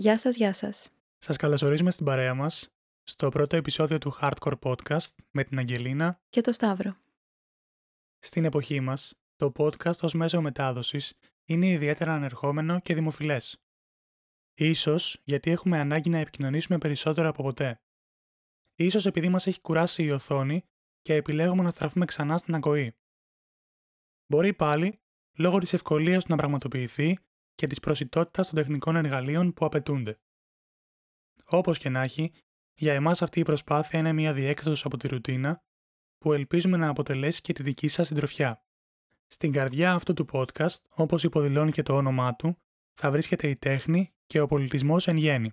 Γεια σας, γεια σας. Σας καλωσορίζουμε στην παρέα μας στο πρώτο επεισόδιο του Hardcore Podcast με την Αγγελίνα και το Σταύρο. Στην εποχή μας, το podcast ως μέσο μετάδοσης είναι ιδιαίτερα ανερχόμενο και δημοφιλές. Ίσως γιατί έχουμε ανάγκη να επικοινωνήσουμε περισσότερο από ποτέ. Ίσως επειδή μας έχει κουράσει η οθόνη και επιλέγουμε να στραφούμε ξανά στην ακοή. Μπορεί πάλι, λόγω της ευκολίας του να πραγματοποιηθεί και της προσιτότητας των τεχνικών εργαλείων που απαιτούνται. Όπως και να έχει, για εμάς αυτή η προσπάθεια είναι μια διέκδοση από τη ρουτίνα που ελπίζουμε να αποτελέσει και τη δική σας συντροφιά. Στην καρδιά αυτού του podcast, όπως υποδηλώνει και το όνομά του, θα βρίσκεται η τέχνη και ο πολιτισμός εν γέννη.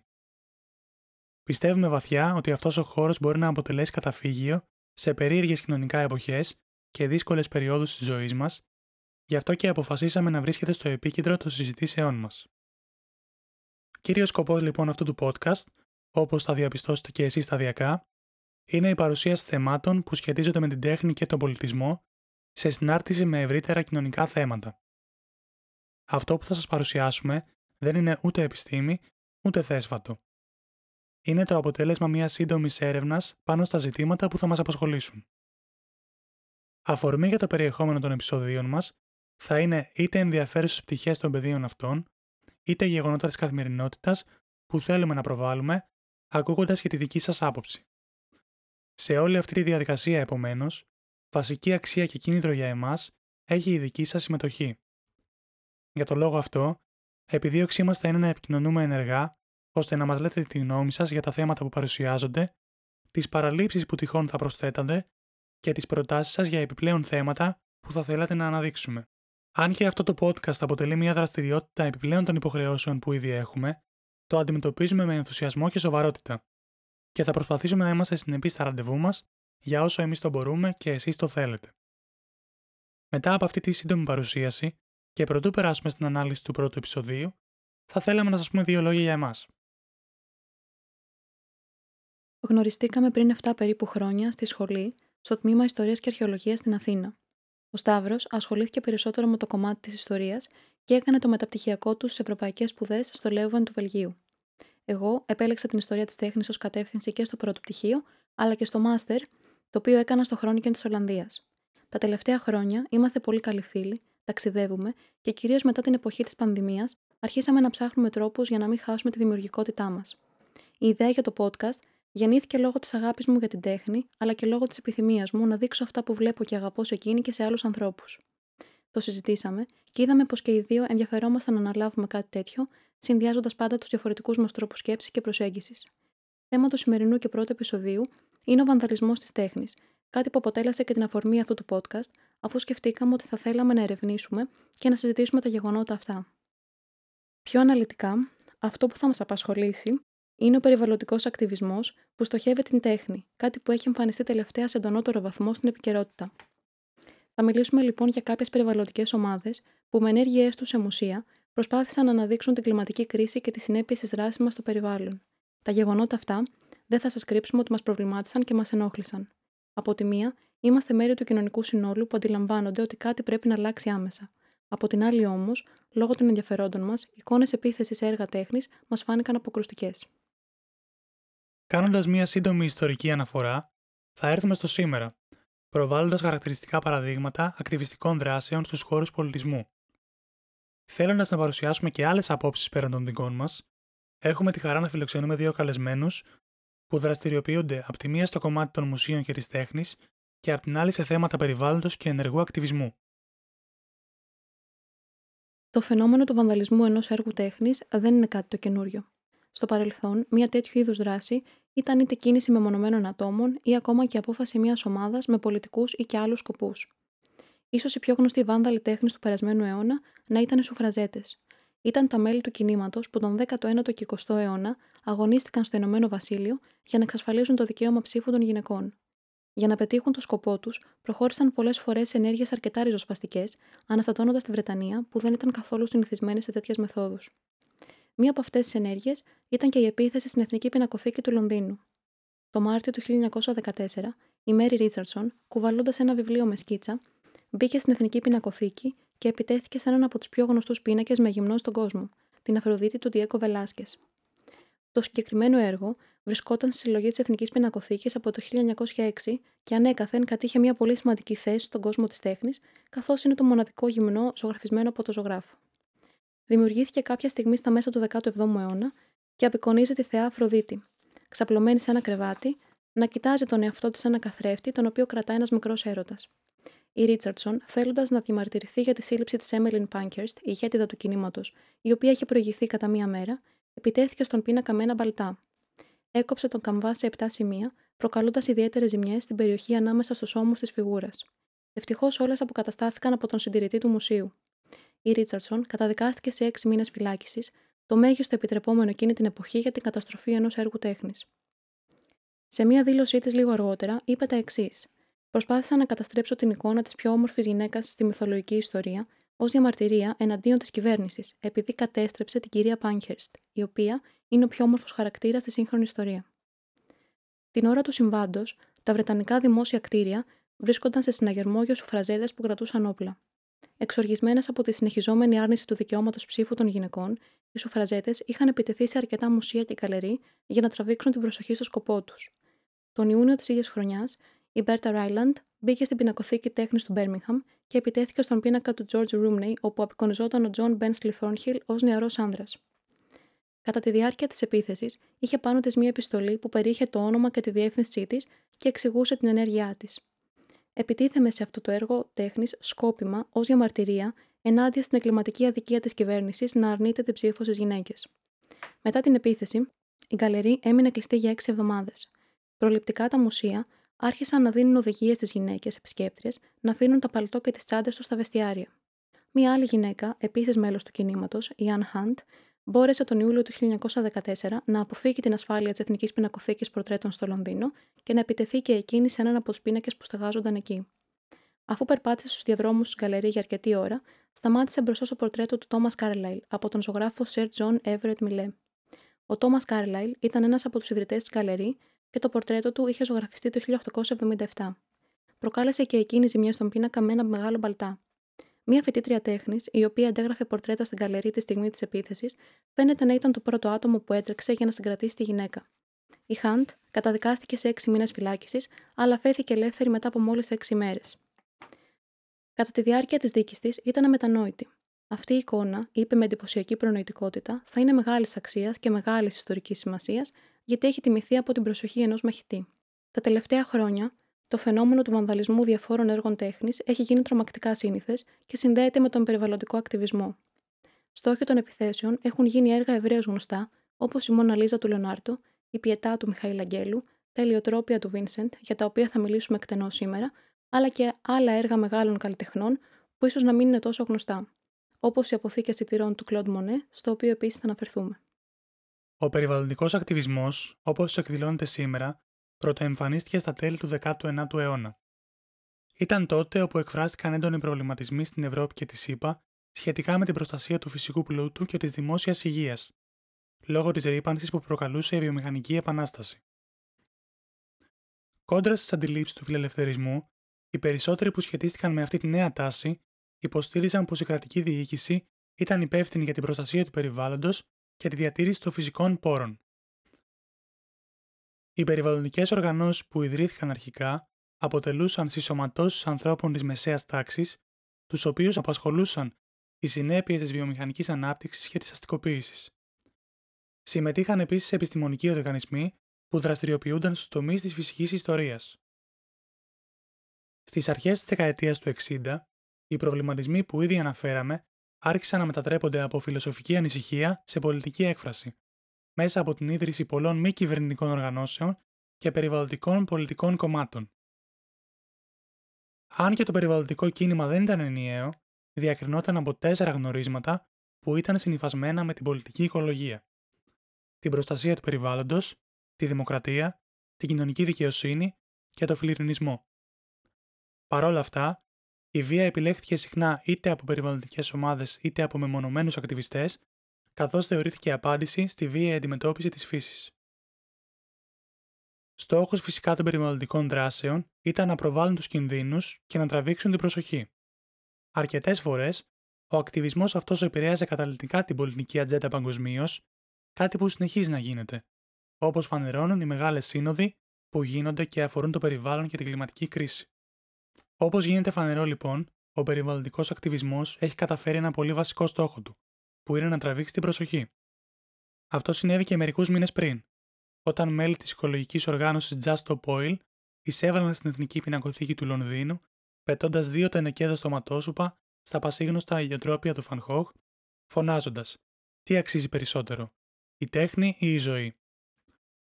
Πιστεύουμε βαθιά ότι αυτός ο χώρος μπορεί να αποτελέσει καταφύγιο σε περίεργες κοινωνικά εποχές και δύσκολες περιόδους της ζωής μας, γι' αυτό και αποφασίσαμε να βρίσκεται στο επίκεντρο των συζητήσεών μας. Κύριος σκοπός λοιπόν αυτού του podcast, όπως θα διαπιστώσετε και εσείς σταδιακά, είναι η παρουσίαση θεμάτων που σχετίζονται με την τέχνη και τον πολιτισμό σε συνάρτηση με ευρύτερα κοινωνικά θέματα. Αυτό που θα σας παρουσιάσουμε δεν είναι ούτε επιστήμη, ούτε θέσφατο. Είναι το αποτέλεσμα μιας σύντομης έρευνας πάνω στα ζητήματα που θα μας απασχολήσουν. Αφορμή για το περιεχόμενο των επεισοδίων μας θα είναι είτε ενδιαφέρουσες πτυχές των πεδίων αυτών, είτε γεγονότα της καθημερινότητας που θέλουμε να προβάλλουμε, ακούγοντας και τη δική σας άποψη. Σε όλη αυτή τη διαδικασία, επομένως, βασική αξία και κίνητρο για εμάς έχει η δική σας συμμετοχή. Για τον λόγο αυτό, επιδίωξή μας θα είναι να επικοινωνούμε ενεργά, ώστε να μας λέτε τη γνώμη σας για τα θέματα που παρουσιάζονται, τις παραλήψεις που τυχόν θα προσθέτατε και τις προτάσεις σας για επιπλέον θέματα που θα θέλατε να αναδείξουμε. Αν και αυτό το podcast αποτελεί μια δραστηριότητα επιπλέον των υποχρεώσεων που ήδη έχουμε, το αντιμετωπίζουμε με ενθουσιασμό και σοβαρότητα. Και θα προσπαθήσουμε να είμαστε συνεπείς στα ραντεβού μας για όσο εμείς το μπορούμε και εσείς το θέλετε. Μετά από αυτή τη σύντομη παρουσίαση και πρωτού περάσουμε στην ανάλυση του πρώτου επεισοδίου, θα θέλαμε να σας πούμε δύο λόγια για εμάς. Γνωριστήκαμε πριν 7 περίπου χρόνια στη σχολή, στο τμήμα Ιστορίας και Αρχαιολογίας στην Αθήνα. Ο Σταύρος ασχολήθηκε περισσότερο με το κομμάτι της ιστορίας και έκανε το μεταπτυχιακό του στις ευρωπαϊκές σπουδές στο Λέουβεν του Βελγίου. Εγώ επέλεξα την ιστορία της τέχνης ως κατεύθυνση και στο πρώτο πτυχίο, αλλά και στο μάστερ, το οποίο έκανα στο Χρόνικεν της Ολλανδίας. Τα τελευταία χρόνια είμαστε πολύ καλοί φίλοι, ταξιδεύουμε και κυρίως μετά την εποχή της πανδημίας αρχίσαμε να ψάχνουμε τρόπους για να μην χάσουμε τη δημιουργικότητά μας. Η ιδέα για το podcast Γεννήθηκε λόγω της αγάπης μου για την τέχνη, αλλά και λόγω της επιθυμίας μου να δείξω αυτά που βλέπω και αγαπώ σε εκείνη και σε άλλους ανθρώπους. Το συζητήσαμε και είδαμε πως και οι δύο ενδιαφερόμασταν να αναλάβουμε κάτι τέτοιο, συνδυάζοντας πάντα τους διαφορετικούς μας τρόπους σκέψης και προσέγγισης. Θέμα του σημερινού και πρώτου επεισοδίου είναι ο βανδαλισμός της τέχνης, κάτι που αποτέλεσε και την αφορμή αυτού του podcast, αφού σκεφτήκαμε ότι θα θέλαμε να ερευνήσουμε και να συζητήσουμε τα γεγονότα αυτά. Πιο αναλυτικά, αυτό που θα μας απασχολήσει είναι ο περιβαλλοντικός ακτιβισμός που στοχεύει την τέχνη, κάτι που έχει εμφανιστεί τελευταία σε εντονότερο βαθμό στην επικαιρότητα. Θα μιλήσουμε λοιπόν για κάποιες περιβαλλοντικές ομάδες που με ενέργειές τους σε μουσεία προσπάθησαν να αναδείξουν την κλιματική κρίση και τις συνέπειες της δράσης μας στο περιβάλλον. Τα γεγονότα αυτά δεν θα σας κρύψουμε ότι μας προβλημάτισαν και μας ενόχλησαν. Από τη μία, είμαστε μέρη του κοινωνικού συνόλου που αντιλαμβάνονται ότι κάτι πρέπει να αλλάξει άμεσα. Από την άλλη όμως, λόγω των ενδιαφερόντων μας, εικόνες επίθεσης σε έργα τέχνης μας φάνηκαν αποκρουστικές. Κάνοντας μία σύντομη ιστορική αναφορά, θα έρθουμε στο σήμερα, προβάλλοντας χαρακτηριστικά παραδείγματα ακτιβιστικών δράσεων στους χώρους πολιτισμού. Θέλοντας να παρουσιάσουμε και άλλες απόψεις πέραν των δικών μας, έχουμε τη χαρά να φιλοξενούμε δύο καλεσμένους που δραστηριοποιούνται από τη μία στο κομμάτι των μουσείων και της τέχνης και από την άλλη σε θέματα περιβάλλοντος και ενεργού ακτιβισμού. Το φαινόμενο του βανδαλισμού ενός έργου τέχνης δεν είναι κάτι το καινούριο. Στο παρελθόν, μια τέτοιου είδους δράση ήταν είτε κίνηση μεμονωμένων ατόμων ή ακόμα και απόφαση μιας ομάδας με πολιτικούς ή και άλλους σκοπούς. σω οι πιο γνωστοί βάνδαλοι τέχνης του περασμένου αιώνα να ήταν οι σουφραζέτες. Ήταν τα μέλη του κινήματος που τον 19ο και 20ο αιώνα αγωνίστηκαν στο Ηνωμένο Βασίλειο για να εξασφαλίζουν το δικαίωμα ψήφου των γυναικών. Για να πετύχουν το σκοπό τους, προχώρησαν πολλές φορές σε ενέργειες αρκετά ριζοσπαστικές, αναστατώνοντας τη Βρετανία που δεν ήταν καθόλου συνηθισμένη σε τέτοιες μεθόδους. Μία από αυτές τις ενέργειες ήταν και η επίθεση στην Εθνική Πινακοθήκη του Λονδίνου. Το Μάρτιο του 1914, η Μέρι Ρίτσαρdsον, κουβαλώντας ένα βιβλίο με σκίτσα, μπήκε στην Εθνική Πινακοθήκη και επιτέθηκε σε έναν από τους πιο γνωστούς πίνακες με γυμνό στον κόσμο, την Αφροδίτη του Διέκο Βελάσκε. Το συγκεκριμένο έργο βρισκόταν στη συλλογή της Εθνικής Πινακοθήκης από το 1906 και ανέκαθεν κατήχε μια πολύ σημαντική θέση στον κόσμο της τέχνης, καθώς είναι το μοναδικό γυμνό ζωγραφισμένο από το ζωγράφο. Δημιουργήθηκε κάποια στιγμή στα μέσα του 17ου αιώνα και απεικονίζει τη θεά Αφροδίτη, ξαπλωμένη σε ένα κρεβάτι, να κοιτάζει τον εαυτό της ένα καθρέφτη, τον οποίο κρατά ένας μικρός έρωτας. Η Ρίτσαρτσον, θέλοντας να διαμαρτυρηθεί για τη σύλληψη της Έμελιν Πάνκερστ, η ηγέτιδα του κινήματος, η οποία είχε προηγηθεί κατά μία μέρα, επιτέθηκε στον πίνακα με ένα μπαλτά. Έκοψε τον καμβά σε 7 σημεία, προκαλώντας ιδιαίτερες ζημιές στην περιοχή ανάμεσα στους ώμους της φιγούρας. Ευτυχώς όλες αποκαταστάθηκαν από τον συντηρητή του μουσείου. Η Ρίτσαρτσον καταδικάστηκε σε 6 μήνες φυλάκισης, το μέγιστο επιτρεπόμενο εκείνη την εποχή για την καταστροφή ενός έργου τέχνης. Σε μία δήλωσή της λίγο αργότερα, είπε τα εξής: Προσπάθησα να καταστρέψω την εικόνα της πιο όμορφης γυναίκας στη μυθολογική ιστορία ως διαμαρτυρία εναντίον της κυβέρνησης, επειδή κατέστρεψε την κυρία Πάνχερστ, η οποία είναι ο πιο όμορφος χαρακτήρας στη σύγχρονη ιστορία. Την ώρα του συμβάντος, τα βρετανικά δημόσια κτίρια βρίσκονταν σε συναγερμό για σουφραζέδε που κρατούσαν όπλα. Εξοργισμένες από τη συνεχιζόμενη άρνηση του δικαιώματος ψήφου των γυναικών, οι σουφραζέτε είχαν επιτεθεί σε αρκετά μουσεία και καλερί για να τραβήξουν την προσοχή στο σκοπό τους. Τον Ιούνιο της ίδιας χρονιάς, η Μπέρτα Ράιλαντ μπήκε στην πινακοθήκη τέχνης του Μπέρμιγχαμ και επιτέθηκε στον πίνακα του George Roomney, όπου απεικονιζόταν ο John Bensley Thornhill ως νεαρός άνδρας. Κατά τη διάρκεια της επίθεσης, είχε πάνω της μία επιστολή που περίχε το όνομα και τη διεύθυνσή της και εξηγούσε την ενέργειά της. Επιτίθεμε σε αυτό το έργο τέχνης σκόπιμα ως διαμαρτυρία ενάντια στην εγκληματική αδικία της κυβέρνησης να αρνείται την ψήφο στις γυναίκες. Μετά την επίθεση, η γκαλερί έμεινε κλειστή για έξι εβδομάδες. Προληπτικά τα μουσεία άρχισαν να δίνουν οδηγίες στις γυναίκες επισκέπτριες να αφήνουν τα παλτό και τις τσάντες τους στα βεστιάρια. Μία άλλη γυναίκα, επίσης μέλος του κινήματος, η Anne Hunt, μπόρεσε τον Ιούλιο του 1914 να αποφύγει την ασφάλεια της Εθνικής Πινακοθήκης Προτρέτων στο Λονδίνο και να επιτεθεί και εκείνη σε έναν από τους πίνακες που στεγάζονταν εκεί. Αφού περπάτησε στους διαδρόμους της γκαλερί για αρκετή ώρα, σταμάτησε μπροστά στο πορτρέτο του Τόμας Κάρλαϊλ από τον ζωγράφο Sir John Everett Millais. Ο Τόμας Κάρλαϊλ ήταν ένας από τους ιδρυτές της γκαλερί και το πορτρέτο του είχε ζωγραφιστεί το 1877. Προκάλεσε και εκείνη ζημιά στον πίνακα με ένα μεγάλο μπαλτά. Μία φοιτήτρια τέχνης, η οποία αντέγραφε πορτρέτα στην γκαλερί τη στιγμή της επίθεσης, φαίνεται να ήταν το πρώτο άτομο που έτρεξε για να συγκρατήσει τη γυναίκα. Η Χαντ καταδικάστηκε σε έξι μήνες φυλάκισης, αλλά φέθηκε ελεύθερη μετά από μόλις έξι μέρες. Κατά τη διάρκεια της δίκης της ήταν αμετανόητη. Αυτή η εικόνα, είπε με εντυπωσιακή προνοητικότητα, θα είναι μεγάλης αξίας και μεγάλης ιστορικής σημασίας, γιατί έχει τιμηθεί από την προσοχή ενός μαχητή. Τα τελευταία χρόνια, το φαινόμενο του βανδαλισμού διαφόρων έργων τέχνης έχει γίνει τρομακτικά σύνηθες και συνδέεται με τον περιβαλλοντικό ακτιβισμό. Στόχοι των επιθέσεων έχουν γίνει έργα ευρέως γνωστά, όπως η Μόνα Λίζα του Λεωνάρτο, η Πιετά του Μιχαήλ Αγγέλου, τα Ελιοτρόπια του Βίνσεντ, για τα οποία θα μιλήσουμε εκτενώς σήμερα, αλλά και άλλα έργα μεγάλων καλλιτεχνών που ίσως να μην είναι τόσο γνωστά, όπως η Αποθήκε Σιτηρών του Κλοντ Μονέ, στο οποίο επίσης θα αναφερθούμε. Ο περιβαλλοντικός ακτιβισμός, όπως εκδηλώνεται σήμερα, πρωτοεμφανίστηκε στα τέλη του 19ου αιώνα. Ήταν τότε όπου εκφράστηκαν έντονοι προβληματισμοί στην Ευρώπη και της ΣΥΠΑ σχετικά με την προστασία του φυσικού πλούτου και της δημόσιας υγείας, λόγω της ρήπανσης που προκαλούσε η βιομηχανική επανάσταση. Κόντρα στις αντιλήψεις του φιλελευθερισμού, οι περισσότεροι που σχετίστηκαν με αυτή τη νέα τάση υποστήριζαν πως η κρατική διοίκηση ήταν υπεύθυνη για την προστασία του περιβάλλοντος και τη διατήρηση των φυσικών πόρων. Οι περιβαλλοντικές οργανώσεις που ιδρύθηκαν αρχικά αποτελούσαν συσσωματώσεις ανθρώπων της μεσαίας τάξης, τους οποίους απασχολούσαν οι συνέπειες της βιομηχανικής ανάπτυξης και της αστικοποίησης. Συμμετείχαν επίσης επιστημονικοί οργανισμοί που δραστηριοποιούνταν στους τομείς της φυσικής ιστορίας. Στις αρχές της δεκαετίας του 60, οι προβληματισμοί που ήδη αναφέραμε άρχισαν να μετατρέπονται από φιλοσοφική ανησυχία σε πολιτική έκφραση, μέσα από την ίδρυση πολλών μη κυβερνητικών οργανώσεων και περιβαλλοντικών πολιτικών κομμάτων. Αν και το περιβαλλοντικό κίνημα δεν ήταν ενιαίο, διακρινόταν από τέσσερα γνωρίσματα που ήταν συνυφασμένα με την πολιτική οικολογία. Την προστασία του περιβάλλοντος, τη δημοκρατία, την κοινωνική δικαιοσύνη και το φιλιρινισμό. Παρ' όλα αυτά, η βία επιλέχθηκε συχνά είτε από περιβαλλοντικές ομάδες είτε από μεμονωμένους ακτιβιστές, καθώς θεωρήθηκε απάντηση στη βία αντιμετώπιση της φύσης. Στόχος φυσικά των περιβαλλοντικών δράσεων ήταν να προβάλλουν τους κινδύνους και να τραβήξουν την προσοχή. Αρκετές φορές, ο ακτιβισμός αυτός επηρέαζε καταλητικά την πολιτική ατζέντα παγκοσμίως, κάτι που συνεχίζει να γίνεται, όπως φανερώνουν οι μεγάλες σύνοδοι που γίνονται και αφορούν το περιβάλλον και την κλιματική κρίση. Όπως γίνεται φανερό λοιπόν, ο περιβαλλοντικός ακτιβισμός έχει καταφέρει ένα πολύ βασικό στόχο του, που είναι να τραβήξει την προσοχή. Αυτό συνέβη και μερικούς μήνες πριν, όταν μέλη της οικολογικής οργάνωσης Just Stop Oil εισέβαλαν στην Εθνική Πινακοθήκη του Λονδίνου, πετώντας δύο τενεκέδα στοματόσουπα στα πασίγνωστα ηλιοτρόπια του Φανχόχ, φωνάζοντας: Τι αξίζει περισσότερο, η τέχνη ή η ζωή;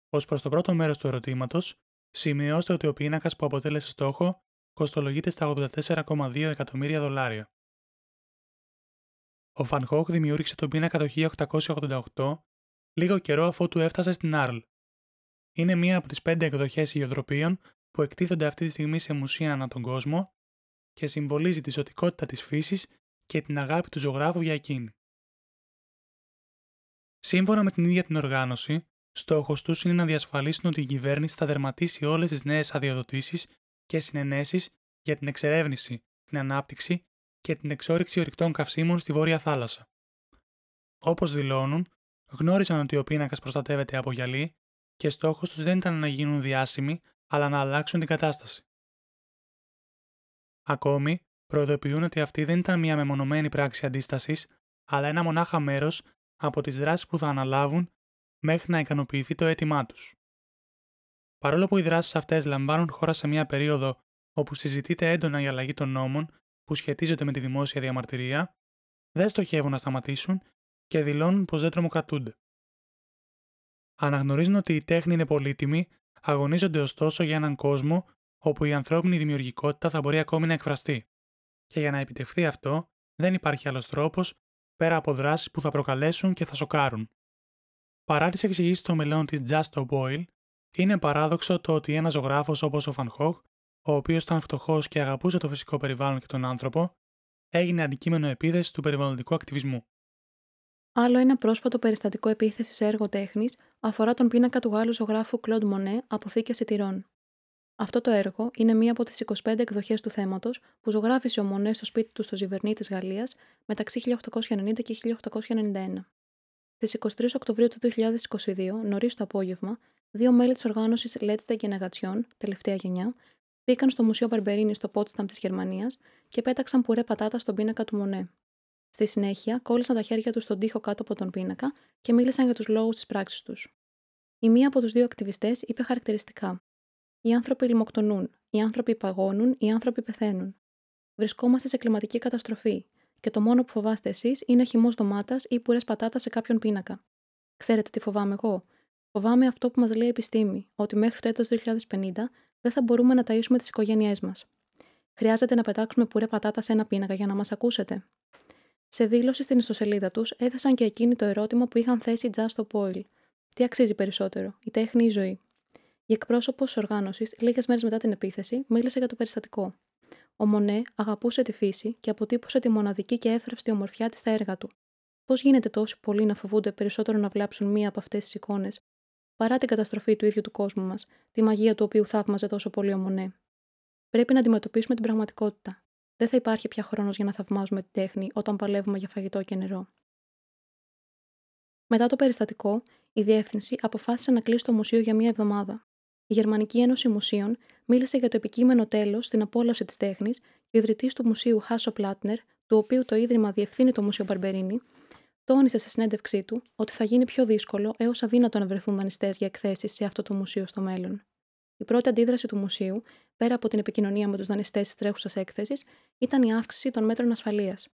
Ω προς το πρώτο μέρος του ερωτήματος, σημειώστε ότι ο πίνακας που αποτέλεσε στόχο κοστολογείται στα 84,2 εκατομμύρια δολάρια. Ο Φανχόχ δημιούργησε τον πίνακα το 1888, λίγο καιρό αφού του έφτασε στην Άρλ. Είναι μία από τις πέντε εκδοχές ηλιοτροπίων που εκτίθονται αυτή τη στιγμή σε μουσεία ανά τον κόσμο και συμβολίζει τη ζωτικότητα της φύσης και την αγάπη του ζωγράφου για εκείνη. Σύμφωνα με την ίδια την οργάνωση, στόχος τους είναι να διασφαλίσουν ότι η κυβέρνηση θα δερματίσει όλες τις νέες αδειοδοτήσεις και συνενέσεις για την εξερεύνηση, την ανάπτυξη και την εξόριξη ορυκτών καυσίμων στη Βόρεια Θάλασσα. Όπως δηλώνουν, γνώριζαν ότι ο πίνακας προστατεύεται από γυαλί και στόχος τους δεν ήταν να γίνουν διάσημοι, αλλά να αλλάξουν την κατάσταση. Ακόμη, προειδοποιούν ότι αυτή δεν ήταν μια μεμονωμένη πράξη αντίστασης, αλλά ένα μονάχα μέρος από τις δράσεις που θα αναλάβουν μέχρι να ικανοποιηθεί το αίτημά τους. Παρόλο που οι δράσεις αυτές λαμβάνουν χώρα σε μια περίοδο όπου συζητείται έντονα η αλλαγή των νόμων που σχετίζονται με τη δημόσια διαμαρτυρία, δεν στοχεύουν να σταματήσουν και δηλώνουν πως δεν τρομοκρατούνται. Αναγνωρίζουν ότι η τέχνη είναι πολύτιμη, αγωνίζονται ωστόσο για έναν κόσμο όπου η ανθρώπινη δημιουργικότητα θα μπορεί ακόμη να εκφραστεί. Και για να επιτευχθεί αυτό, δεν υπάρχει άλλος τρόπος πέρα από δράσεις που θα προκαλέσουν και θα σοκάρουν. Παρά τις εξηγήσεις των μελών της Just Boyle, είναι παράδοξο το ότι ένας ζωγράφος όπως ο Φανχόχ, ο οποίος ήταν φτωχός και αγαπούσε το φυσικό περιβάλλον και τον άνθρωπο, έγινε αντικείμενο επίθεσης του περιβαλλοντικού ακτιβισμού. Άλλο ένα πρόσφατο περιστατικό επίθεσης σε έργο τέχνης αφορά τον πίνακα του Γάλλου ζωγράφου Κλοντ Μονέ Αποθήκε Σιτηρών. Αυτό το έργο είναι μία από τις 25 εκδοχές του θέματος που ζωγράφησε ο Μονέ στο σπίτι του στο Ζιβερνί της Γαλλίας μεταξύ 1890 και 1891. Στις 23 Οκτωβρίου του 2022, νωρίς το απόγευμα, δύο μέλη της οργάνωσης Letzte Generation, τελευταία γενιά, μπήκαν στο Μουσείο Μπαρμπερίνη στο Πότσταμ της Γερμανίας και πέταξαν πουρέ πατάτα στον πίνακα του Μονέ. Στη συνέχεια, κόλλησαν τα χέρια τους στον τοίχο κάτω από τον πίνακα και μίλησαν για τους λόγους της πράξης τους. Η μία από τους δύο ακτιβιστές είπε χαρακτηριστικά: Οι άνθρωποι λιμοκτονούν, οι άνθρωποι παγώνουν, οι άνθρωποι πεθαίνουν. Βρισκόμαστε σε κλιματική καταστροφή και το μόνο που φοβάστε εσείς είναι χυμό ντομάτας ή πουρές πατάτας σε κάποιον πίνακα. Ξέρετε τι φοβάμαι εγώ. Φοβάμαι αυτό που μας λέει η επιστήμη, ότι μέχρι το έτος 2050 δεν θα μπορούμε να ταΐσουμε τις οικογένειές μας. Χρειάζεται να πετάξουμε πουρέ πατάτα σε ένα πίνακα για να μας ακούσετε. Σε δήλωση στην ιστοσελίδα τους έθεσαν και εκείνη το ερώτημα που είχαν θέσει Just Stop Oil. Τι αξίζει περισσότερο, η τέχνη ή η ζωή; Η εκπρόσωπος της οργάνωσης, λίγες μέρες μετά την επίθεση, μίλησε για το περιστατικό. Ο Μονέ αγαπούσε τη φύση και αποτύπωσε τη μοναδική και εύθραυστη ομορφιά της στα έργα του. Πώς γίνεται τόσοι πολλοί να φοβούνται περισσότερο να βλάψουν μία από αυτές τις εικόνες, παρά την καταστροφή του ίδιου του κόσμου μας, τη μαγεία του οποίου θαύμαζε τόσο πολύ ο Μονέ. Πρέπει να αντιμετωπίσουμε την πραγματικότητα. Δεν θα υπάρχει πια χρόνος για να θαυμάζουμε τη τέχνη όταν παλεύουμε για φαγητό και νερό. Μετά το περιστατικό, η διεύθυνση αποφάσισε να κλείσει το μουσείο για μία εβδομάδα. Η Γερμανική Ένωση Μουσείων μίλησε για το επικείμενο τέλος στην απόλαυση της τέχνης και ο ιδρυτής του μουσείου Χάσο Πλάτνερ, του οποίου το ίδρυμα διευθύνει το Μουσείο Μπαρμπερίνη, τόνισε σε συνέντευξή του ότι θα γίνει πιο δύσκολο έως αδύνατο να βρεθούν δανειστές για εκθέσεις σε αυτό το μουσείο στο μέλλον. Η πρώτη αντίδραση του μουσείου, πέρα από την επικοινωνία με τους δανειστές της τρέχουσας έκθεσης, ήταν η αύξηση των μέτρων ασφαλείας.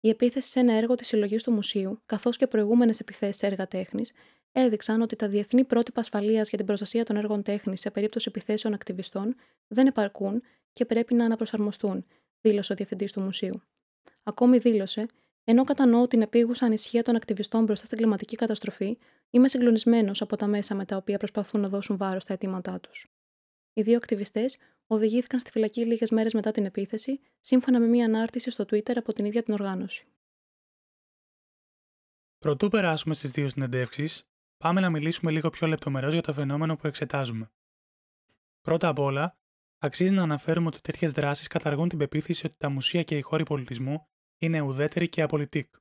Η επίθεση σε ένα έργο της συλλογής του μουσείου, καθώς και προηγούμενες επιθέσεις σε έργα τέχνης, έδειξαν ότι τα διεθνή πρότυπα ασφαλείας για την προστασία των έργων τέχνης σε περίπτωση επιθέσεων ακτιβιστών δεν επαρκούν και πρέπει να αναπροσαρμοστούν, δήλωσε ο διευθυντής του μουσείου. Ακόμη δήλωσε, ενώ κατανοώ την επίγουσα ανησυχία των ακτιβιστών μπροστά στην κλιματική καταστροφή, είμαι συγκλονισμένος από τα μέσα με τα οποία προσπαθούν να δώσουν βάρος στα αιτήματά τους. Οι δύο ακτιβιστές οδηγήθηκαν στη φυλακή λίγες μέρες μετά την επίθεση, σύμφωνα με μία ανάρτηση στο Twitter από την ίδια την οργάνωση. Προτού περάσουμε στις δύο συνεντεύξεις, πάμε να μιλήσουμε λίγο πιο λεπτομερώς για το φαινόμενο που εξετάζουμε. Πρώτα απ' όλα, αξίζει να αναφέρουμε ότι τέτοιες δράσεις καταργούν την πεποίθηση ότι τα μουσεία και οι χώροι πολιτισμού είναι ουδέτεροι και απολυτικ.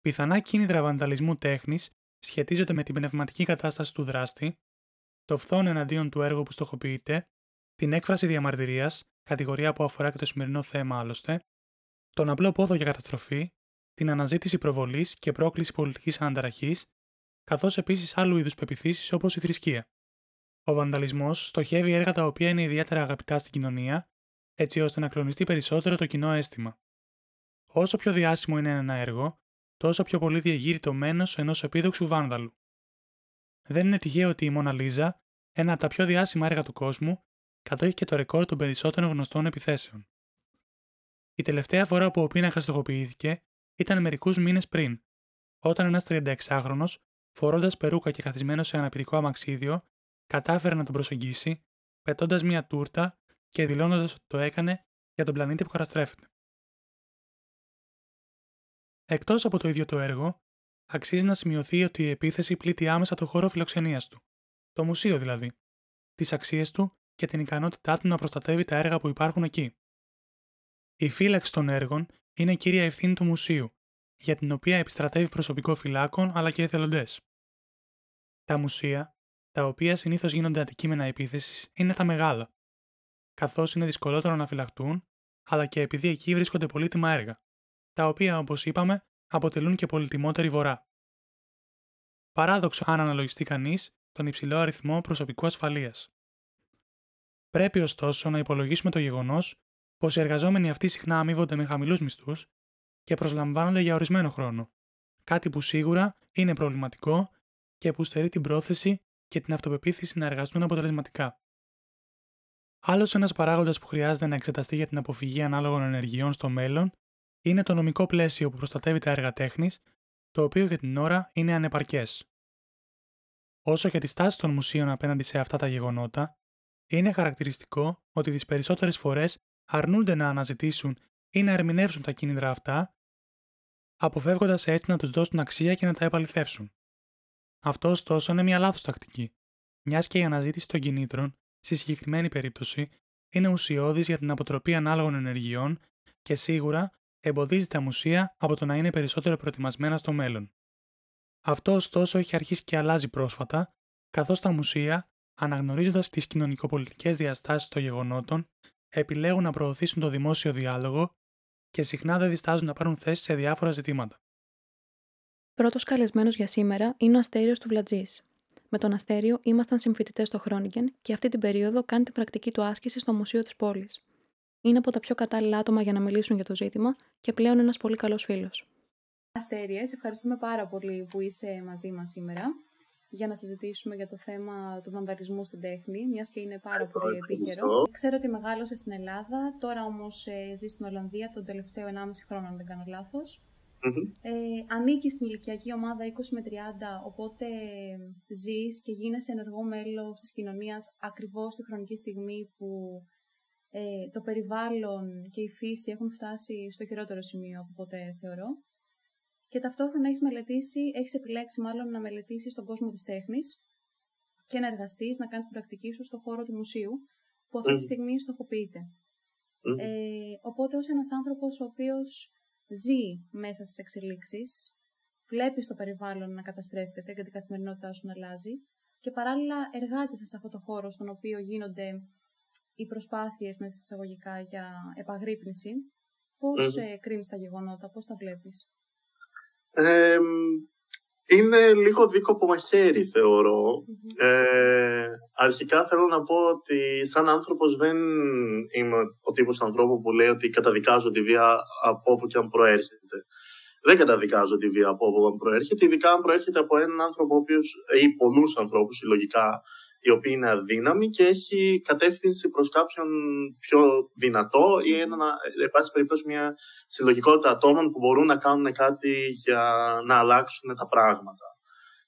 Πιθανά κίνητρα βανταλισμού τέχνης σχετίζονται με την πνευματική κατάσταση του δράστη, το φθόν εναντίον του έργου που στοχοποιείται, την έκφραση διαμαρτυρίας, κατηγορία που αφορά και το σημερινό θέμα άλλωστε, τον απλό πόδο για καταστροφή, την αναζήτηση προβολής και πρόκληση πολιτικής αναταραχή, καθώς επίσης άλλου είδους πεπιθήσεις όπως η θρησκεία. Ο βανταλισμός στοχεύει έργα τα οποία είναι ιδιαίτερα αγαπητά στην κοινωνία, έτσι ώστε να κλονιστεί περισσότερο το κοινό αίσθημα. Όσο πιο διάσημο είναι ένα έργο, τόσο πιο πολύ διεγείρει το μένος ενός επίδοξου βάνδαλου. Δεν είναι τυχαίο ότι η Μόνα Λίζα, ένα από τα πιο διάσημα έργα του κόσμου, κατέχει και το ρεκόρ των περισσότερων γνωστών επιθέσεων. Η τελευταία φορά που ο πίνακας στοχοποιήθηκε ήταν μερικούς μήνες πριν, όταν ένας 36χρονο, φορώντας περούκα και καθισμένος σε αναπηρικό αμαξίδιο, κατάφερε να τον προσεγγίσει, πετώντας μια τούρτα και δηλώνοντας ότι το έκανε για τον πλανήτη που καταστρέφεται. Εκτός από το ίδιο το έργο, αξίζει να σημειωθεί ότι η επίθεση πλήττει άμεσα το χώρο φιλοξενίας του, το μουσείο δηλαδή, τις αξίες του και την ικανότητά του να προστατεύει τα έργα που υπάρχουν εκεί. Η φύλαξη των έργων είναι κύρια ευθύνη του μουσείου, για την οποία επιστρατεύει προσωπικό φυλάκων αλλά και εθελοντές. Τα μουσεία, τα οποία συνήθως γίνονται αντικείμενα επίθεσης, είναι τα μεγάλα, καθώς είναι δυσκολότερο να φυλαχτούν, αλλά και επειδή εκεί βρίσκονται πολύτιμα έργα, τα οποία όπως είπαμε αποτελούν και πολυτιμότερη βορρά. Παράδοξο αν αναλογιστεί κανείς τον υψηλό αριθμό προσωπικού ασφαλείας. Πρέπει ωστόσο να υπολογίσουμε το γεγονός πως οι εργαζόμενοι αυτοί συχνά αμείβονται με χαμηλούς μισθούς και προσλαμβάνονται για ορισμένο χρόνο, κάτι που σίγουρα είναι προβληματικό και που στερεί την πρόθεση και την αυτοπεποίθηση να εργαστούν αποτελεσματικά. Άλλος ένας παράγοντας που χρειάζεται να εξεταστεί για την αποφυγή ανάλογων ενεργειών στο μέλλον είναι το νομικό πλαίσιο που προστατεύει τα έργα τέχνης, το οποίο για την ώρα είναι ανεπαρκές. Όσο και τη στάση των μουσείων απέναντι σε αυτά τα γεγονότα, είναι χαρακτηριστικό ότι τις περισσότερες φορές αρνούνται να αναζητήσουν ή να ερμηνεύσουν τα κίνητρα αυτά, αποφεύγοντας έτσι να τους δώσουν αξία και να τα επαληθεύσουν. Αυτό ωστόσο είναι μια λάθος τακτική, μιας και η αναζήτηση των κινήτρων, στη συγκεκριμένη περίπτωση, είναι ουσιώδης για την αποτροπή ανάλογων ενεργειών και σίγουρα εμποδίζει τα μουσεία από το να είναι περισσότερο προετοιμασμένα στο μέλλον. Αυτό ωστόσο έχει αρχίσει και αλλάζει πρόσφατα, καθώς τα μουσεία, αναγνωρίζοντας τις κοινωνικοπολιτικές διαστάσεις των γεγονότων, επιλέγουν να προωθήσουν το δημόσιο διάλογο και συχνά δεν διστάζουν να πάρουν θέση σε διάφορα ζητήματα. Πρώτος καλεσμένος για σήμερα είναι ο Αστέριος του Βλατζής. Με τον Αστέριο ήμασταν συμφοιτητές στο Χρόνικεν και αυτή την περίοδο κάνει την πρακτική του άσκηση στο Μουσείο της Πόλης. Είναι από τα πιο κατάλληλα άτομα για να μιλήσουν για το ζήτημα και πλέον ένας πολύ καλός φίλος. Αστέρια, σε ευχαριστούμε πάρα πολύ που είσαι μαζί μας σήμερα για να συζητήσουμε για το θέμα του βανδαλισμού στην τέχνη, μιας και είναι πάρα πολύ επίκαιρο. Ξέρω ότι μεγάλωσε στην Ελλάδα, τώρα όμως ε, ζει στην Ολλανδία τον τελευταίο 1,5 χρόνο, αν δεν κάνω Ε, ανήκει στην ηλικιακή ομάδα 20 με 30, οπότε ζεις και γίνεσαι ενεργό μέλος της κοινωνίας ακριβώς στη χρονική στιγμή που ε, το περιβάλλον και η φύση έχουν φτάσει στο χειρότερο σημείο από ποτέ θεωρώ. Και ταυτόχρονα έχεις μελετήσει, έχεις επιλέξει μάλλον να μελετήσεις τον κόσμο της τέχνης και να εργαστείς, να κάνεις την πρακτική σου στον χώρο του μουσείου, που αυτή τη στιγμή στοχοποιείται. Ε, οπότε ως ένας άνθρωπος ο οποίος ζει μέσα στις εξελίξεις, βλέπει το περιβάλλον να καταστρέφεται και την καθημερινότητά σου να αλλάζει και παράλληλα εργάζεσαι σε αυτό το χώρο στον οποίο γίνονται οι προσπάθειες μέσα εισαγωγικά για επαγρύπνηση. Πώς mm. κρίνεις τα γεγονότα, πώς τα βλέπεις; είναι λίγο δίκοπο μαχαίρι Ε, αρχικά θέλω να πω ότι σαν άνθρωπος δεν είμαι ο τύπος ανθρώπου που λέει ότι καταδικάζω τη βία από όπου και αν προέρχεται. Δεν καταδικάζω τη βία από όπου προέρχεται, ειδικά αν προέρχεται από έναν άνθρωπο ο οποίος, ή πολλούς ανθρώπους συλλογικά η οποία είναι αδύναμη και έχει κατεύθυνση προς κάποιον πιο δυνατό ή ένα, εν πάση περιπτώσει μια συλλογικότητα ατόμων που μπορούν να κάνουν κάτι για να αλλάξουν τα πράγματα.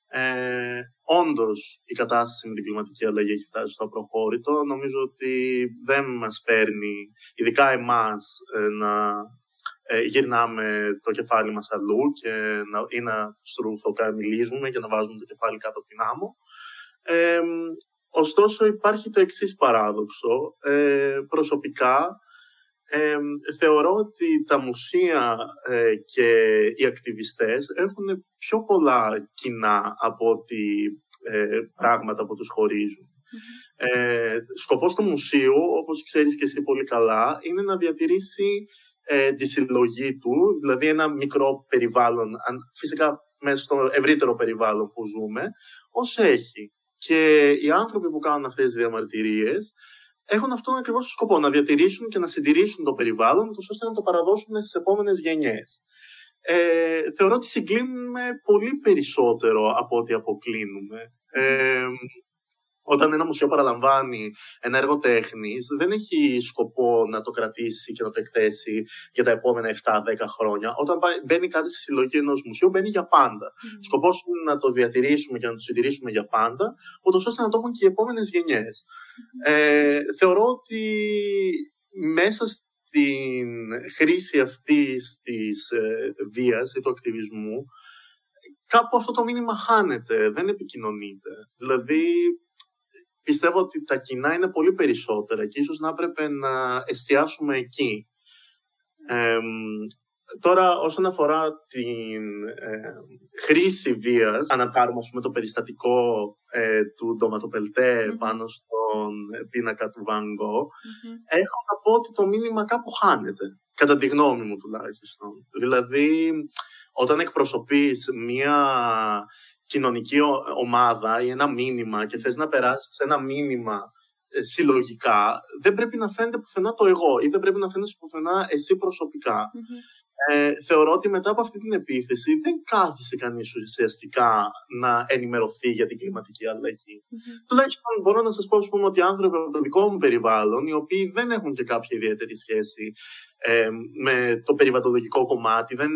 Ε, Όντως, η κατάσταση με την κλιματική αλλαγή έχει φτάσει στο προχώρητο. Νομίζω ότι δεν μας παίρνει, ειδικά εμάς, ε, να ε, γυρνάμε το κεφάλι μας αλλού και να, ή να στρουθοκαμιλίζουμε και να βάζουμε το κεφάλι κάτω από την άμμο. Ε, ωστόσο υπάρχει το εξής παράδοξο. Ε, προσωπικά θεωρώ ότι τα μουσεία ε, και οι ακτιβιστές έχουν πιο πολλά κοινά από ότι ε, πράγματα που τους χωρίζουν. Ε, σκοπός του μουσείου, όπως ξέρεις και εσύ πολύ καλά, είναι να διατηρήσει ε, τη συλλογή του, δηλαδή ένα μικρό περιβάλλον, φυσικά μέσα στο ευρύτερο περιβάλλον που ζούμε, ως έχει. Και οι άνθρωποι που κάνουν αυτές τις διαμαρτυρίες έχουν αυτόν ακριβώς το σκοπό, να διατηρήσουν και να συντηρήσουν το περιβάλλον, ώστε να το παραδώσουν στις επόμενες γενιές. Ε, θεωρώ ότι συγκλίνουμε πολύ περισσότερο από ότι αποκλίνουμε. Ε, όταν ένα μουσείο παραλαμβάνει ένα έργο τέχνης, δεν έχει σκοπό να το κρατήσει και να το εκθέσει για τα επόμενα 7-10 χρόνια. Όταν μπαίνει κάτι στη συλλογή ενός μουσείου, μπαίνει για πάντα. Mm. Σκοπός είναι να το διατηρήσουμε και να το συντηρήσουμε για πάντα, ούτως ώστε να το έχουν και οι επόμενες γενιές. Ε, θεωρώ ότι μέσα στην χρήση αυτής της ε, βίας ή του ακτιβισμού, κάπου αυτό το μήνυμα χάνεται, δεν επικοινωνείται. Δηλαδή, πιστεύω ότι τα κοινά είναι πολύ περισσότερα και ίσως να έπρεπε να εστιάσουμε εκεί. τώρα, όσον αφορά την ε, χρήση βίας, αν πάρουμε πούμε, το περιστατικό ε, του ντοματοπελτε πάνω στον πίνακα του Βάγκο, έχω να πω ότι το μήνυμα κάπου χάνεται, κατά τη γνώμη μου τουλάχιστον. Δηλαδή, όταν εκπροσωπείς μία κοινωνική ομάδα ή ένα μήνυμα και θες να περάσεις ένα μήνυμα ε, συλλογικά, δεν πρέπει να φαίνεται πουθενά το εγώ ή δεν πρέπει να φαίνεται πουθενά εσύ Ε, θεωρώ ότι μετά από αυτή την επίθεση δεν κάθισε κανείς ουσιαστικά να ενημερωθεί για την κλιματική αλλαγή. Mm-hmm. Τουλάχιστον μπορώ να σας πω πούμε, ότι άνθρωποι από το δικό μου περιβάλλον, οι οποίοι δεν έχουν και κάποια ιδιαίτερη σχέση ε, με το περιβαλλοντολογικό κομμάτι, δεν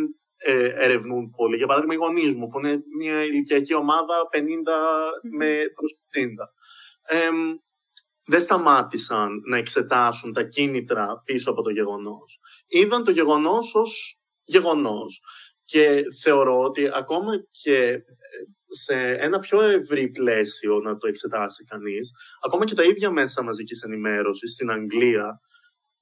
ε, ερευνούν πολύ. Για παράδειγμα, οι γονείς μου, που είναι μια ηλικιακή ομάδα 50 με προς 60. Ε, δεν σταμάτησαν να εξετάσουν τα κίνητρα πίσω από το γεγονός. Είδαν το γεγονός ως γεγονός. Και θεωρώ ότι ακόμα και ε, σε ένα πιο ευρύ πλαίσιο να το εξετάσει κανείς, ακόμα και τα ίδια μέσα μαζικής ενημέρωσης στην Αγγλία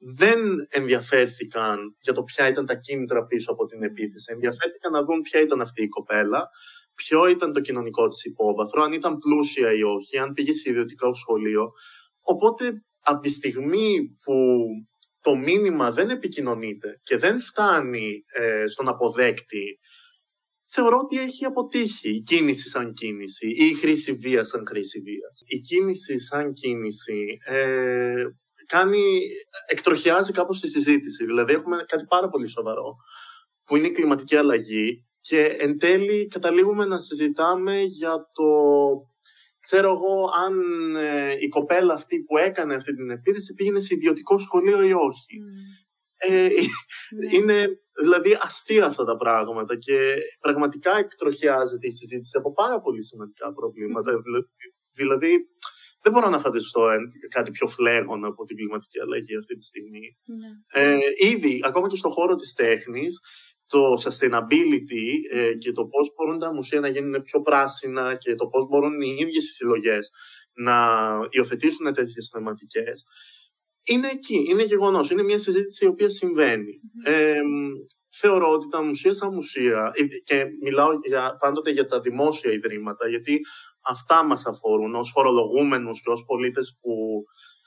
δεν ενδιαφέρθηκαν για το ποια ήταν τα κίνητρα πίσω από την επίθεση. Ενδιαφέρθηκαν να δουν ποια ήταν αυτή η κοπέλα, ποιο ήταν το κοινωνικό της υπόβαθρο, αν ήταν πλούσια ή όχι, αν πήγε σε ιδιωτικό σχολείο. Οπότε από τη στιγμή που το μήνυμα δεν επικοινωνείται και δεν φτάνει ε, στον αποδέκτη, θεωρώ ότι έχει αποτύχει η κίνηση σαν κίνηση ή η χρήση βίας σαν χρήση βίας. Η κίνηση σαν κίνηση ε, κάνει, εκτροχιάζει κάπως τη συζήτηση. Δηλαδή έχουμε κάτι πάρα πολύ σοβαρό, που είναι η κλιματική αλλαγή και εν τέλει καταλήγουμε να συζητάμε για το, ξέρω εγώ, αν ε, η κοπέλα αυτή που έκανε αυτή την επίθεση πήγαινε σε ιδιωτικό σχολείο ή όχι. Ε, ναι. είναι δηλαδή αστεία αυτά τα πράγματα και πραγματικά εκτροχιάζεται η συζήτηση από πάρα πολύ σημαντικά προβλήματα. Δηλαδή, δεν μπορώ να φανταστώ κάτι πιο φλέγον από την κλιματική αλλαγή αυτή τη στιγμή. Ναι. Ε, ήδη, ακόμα και στον χώρο της τέχνης, το sustainability ε, και το πώς μπορούν τα μουσεία να γίνουν πιο πράσινα και το πώς μπορούν οι ίδιες οι συλλογές να υιοθετήσουν τέτοιες θεματικές, είναι εκεί, είναι γεγονός, είναι μια συζήτηση η οποία συμβαίνει. Ε, θεωρώ ότι τα μουσεία σαν μουσεία, ε, και μιλάω για, πάντοτε για τα δημόσια ιδρύματα, γιατί αυτά μας αφορούν ως φορολογούμενους και ως πολίτες που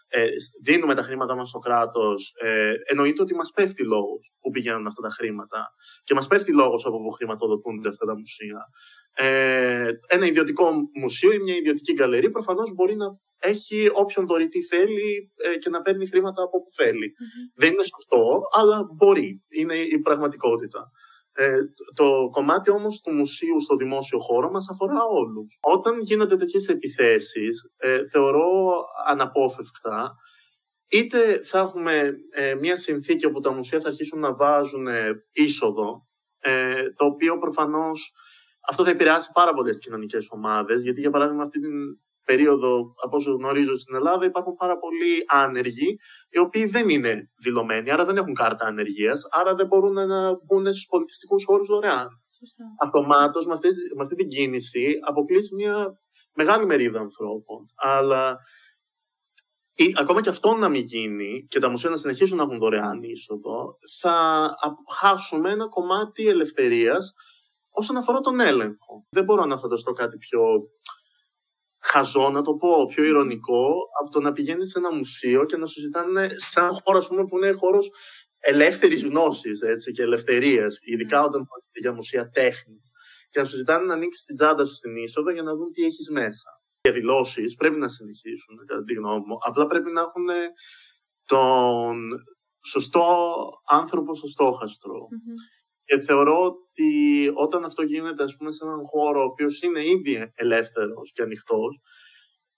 ε, δίνουμε τα χρήματα μας στο κράτος, ε, εννοείται ότι μας πέφτει λόγος που πηγαίνουν αυτά τα χρήματα και μας πέφτει λόγος από που χρηματοδοτούνται αυτά τα μουσεία. Ε, ένα ιδιωτικό μουσείο ή μια ιδιωτική γκαλερί προφανώς μπορεί να έχει όποιον δωρητή θέλει ε, και να παίρνει χρήματα από όπου Δεν είναι σωστό, αλλά μπορεί. Είναι η πραγματικότητα. Ε, το κομμάτι όμως του μουσείου στο δημόσιο χώρο μας αφορά όλους. Όταν γίνονται τέτοιες επιθέσεις, ε, θεωρώ αναπόφευκτα, είτε θα έχουμε ε, μια συνθήκη όπου τα μουσεία θα αρχίσουν να βάζουν είσοδο, το οποίο προφανώς αυτό θα επηρεάσει πάρα πολλές κοινωνικές ομάδες, γιατί για παράδειγμα αυτή την περίοδο, από όσο γνωρίζω στην Ελλάδα, υπάρχουν πάρα πολλοί άνεργοι, οι οποίοι δεν είναι δηλωμένοι, άρα δεν έχουν κάρτα ανεργίας, άρα δεν μπορούν να μπουν στους πολιτιστικούς χώρους δωρεάν. Αυτομάτως, με, με αυτή την κίνηση, αποκλείσει μια μεγάλη μερίδα ανθρώπων. Αλλά ή ακόμα και αυτό να μην γίνει και τα μουσεία να συνεχίσουν να έχουν δωρεάν είσοδο, θα χάσουμε ένα κομμάτι ελευθερίας όσον αφορά τον έλεγχο. Δεν μπορώ να φανταστώ κάτι πιο χαζό, να το πω, πιο ηρωνικό, από το να πηγαίνεις σε ένα μουσείο και να σου ζητάνε σε ένα χώρο ας πούμε, που είναι χώρος ελεύθερης γνώσης και ελευθερίας, ειδικά όταν πρόκειται για μουσεία τέχνης. Και να σου ζητάνε να ανοίξεις την τσάντα σου στην είσοδο για να δουν τι έχεις μέσα. Οι διαδηλώσει πρέπει να συνεχίσουν, κατά τη γνώμη μου. Απλά πρέπει να έχουν τον σωστό άνθρωπο στο στόχαστρο. Και θεωρώ ότι όταν αυτό γίνεται ας πούμε, σε έναν χώρο ο οποίος είναι ήδη ελεύθερος και ανοιχτός,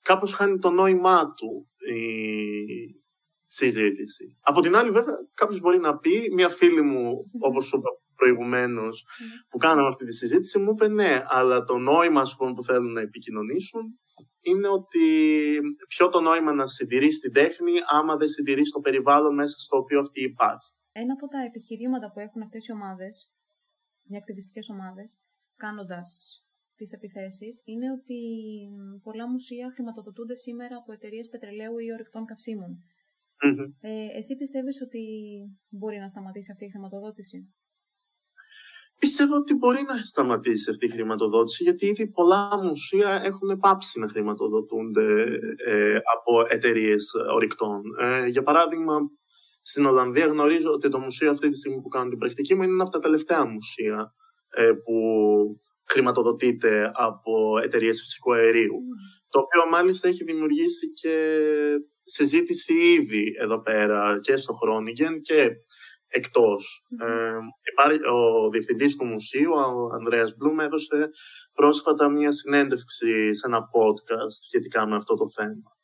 κάπως χάνει το νόημά του η συζήτηση. Από την άλλη βέβαια κάποιος μπορεί να πει, μια φίλη μου όπως σου είπα προηγουμένως που κάναμε αυτή τη συζήτηση μου είπε ναι, αλλά το νόημα πούμε, που θέλουν να επικοινωνήσουν είναι ότι ποιο το νόημα να συντηρήσει την τέχνη άμα δεν συντηρήσει το περιβάλλον μέσα στο οποίο αυτή υπάρχει. Ένα από τα επιχειρήματα που έχουν αυτές οι ομάδες, οι ακτιβιστικές ομάδες, κάνοντας τις επιθέσεις, είναι ότι πολλά μουσεία χρηματοδοτούνται σήμερα από εταιρείες πετρελαίου ή ορυκτών Ε, εσύ πιστεύεις ότι μπορεί να σταματήσει αυτή η χρηματοδότηση; Πιστεύω ότι μπορεί να σταματήσει αυτή η χρηματοδότηση γιατί ήδη πολλά μουσεία έχουν πάψει να χρηματοδοτούνται ε, από εταιρείες ορυκτών. Ε, για παράδειγμα, στην Ολλανδία γνωρίζω ότι το μουσείο αυτή τη στιγμή που κάνω την πρακτική μου είναι ένα από τα τελευταία μουσεία ε, που χρηματοδοτείται από εταιρείες φυσικού αερίου. Το οποίο μάλιστα έχει δημιουργήσει και συζήτηση ήδη εδώ πέρα και στο Χρόνιγεν και εκτός. Ε, ο διευθυντής του μουσείου, ο Ανδρέας Μπλουμ, έδωσε πρόσφατα μια συνέντευξη σε ένα podcast σχετικά με αυτό το θέμα.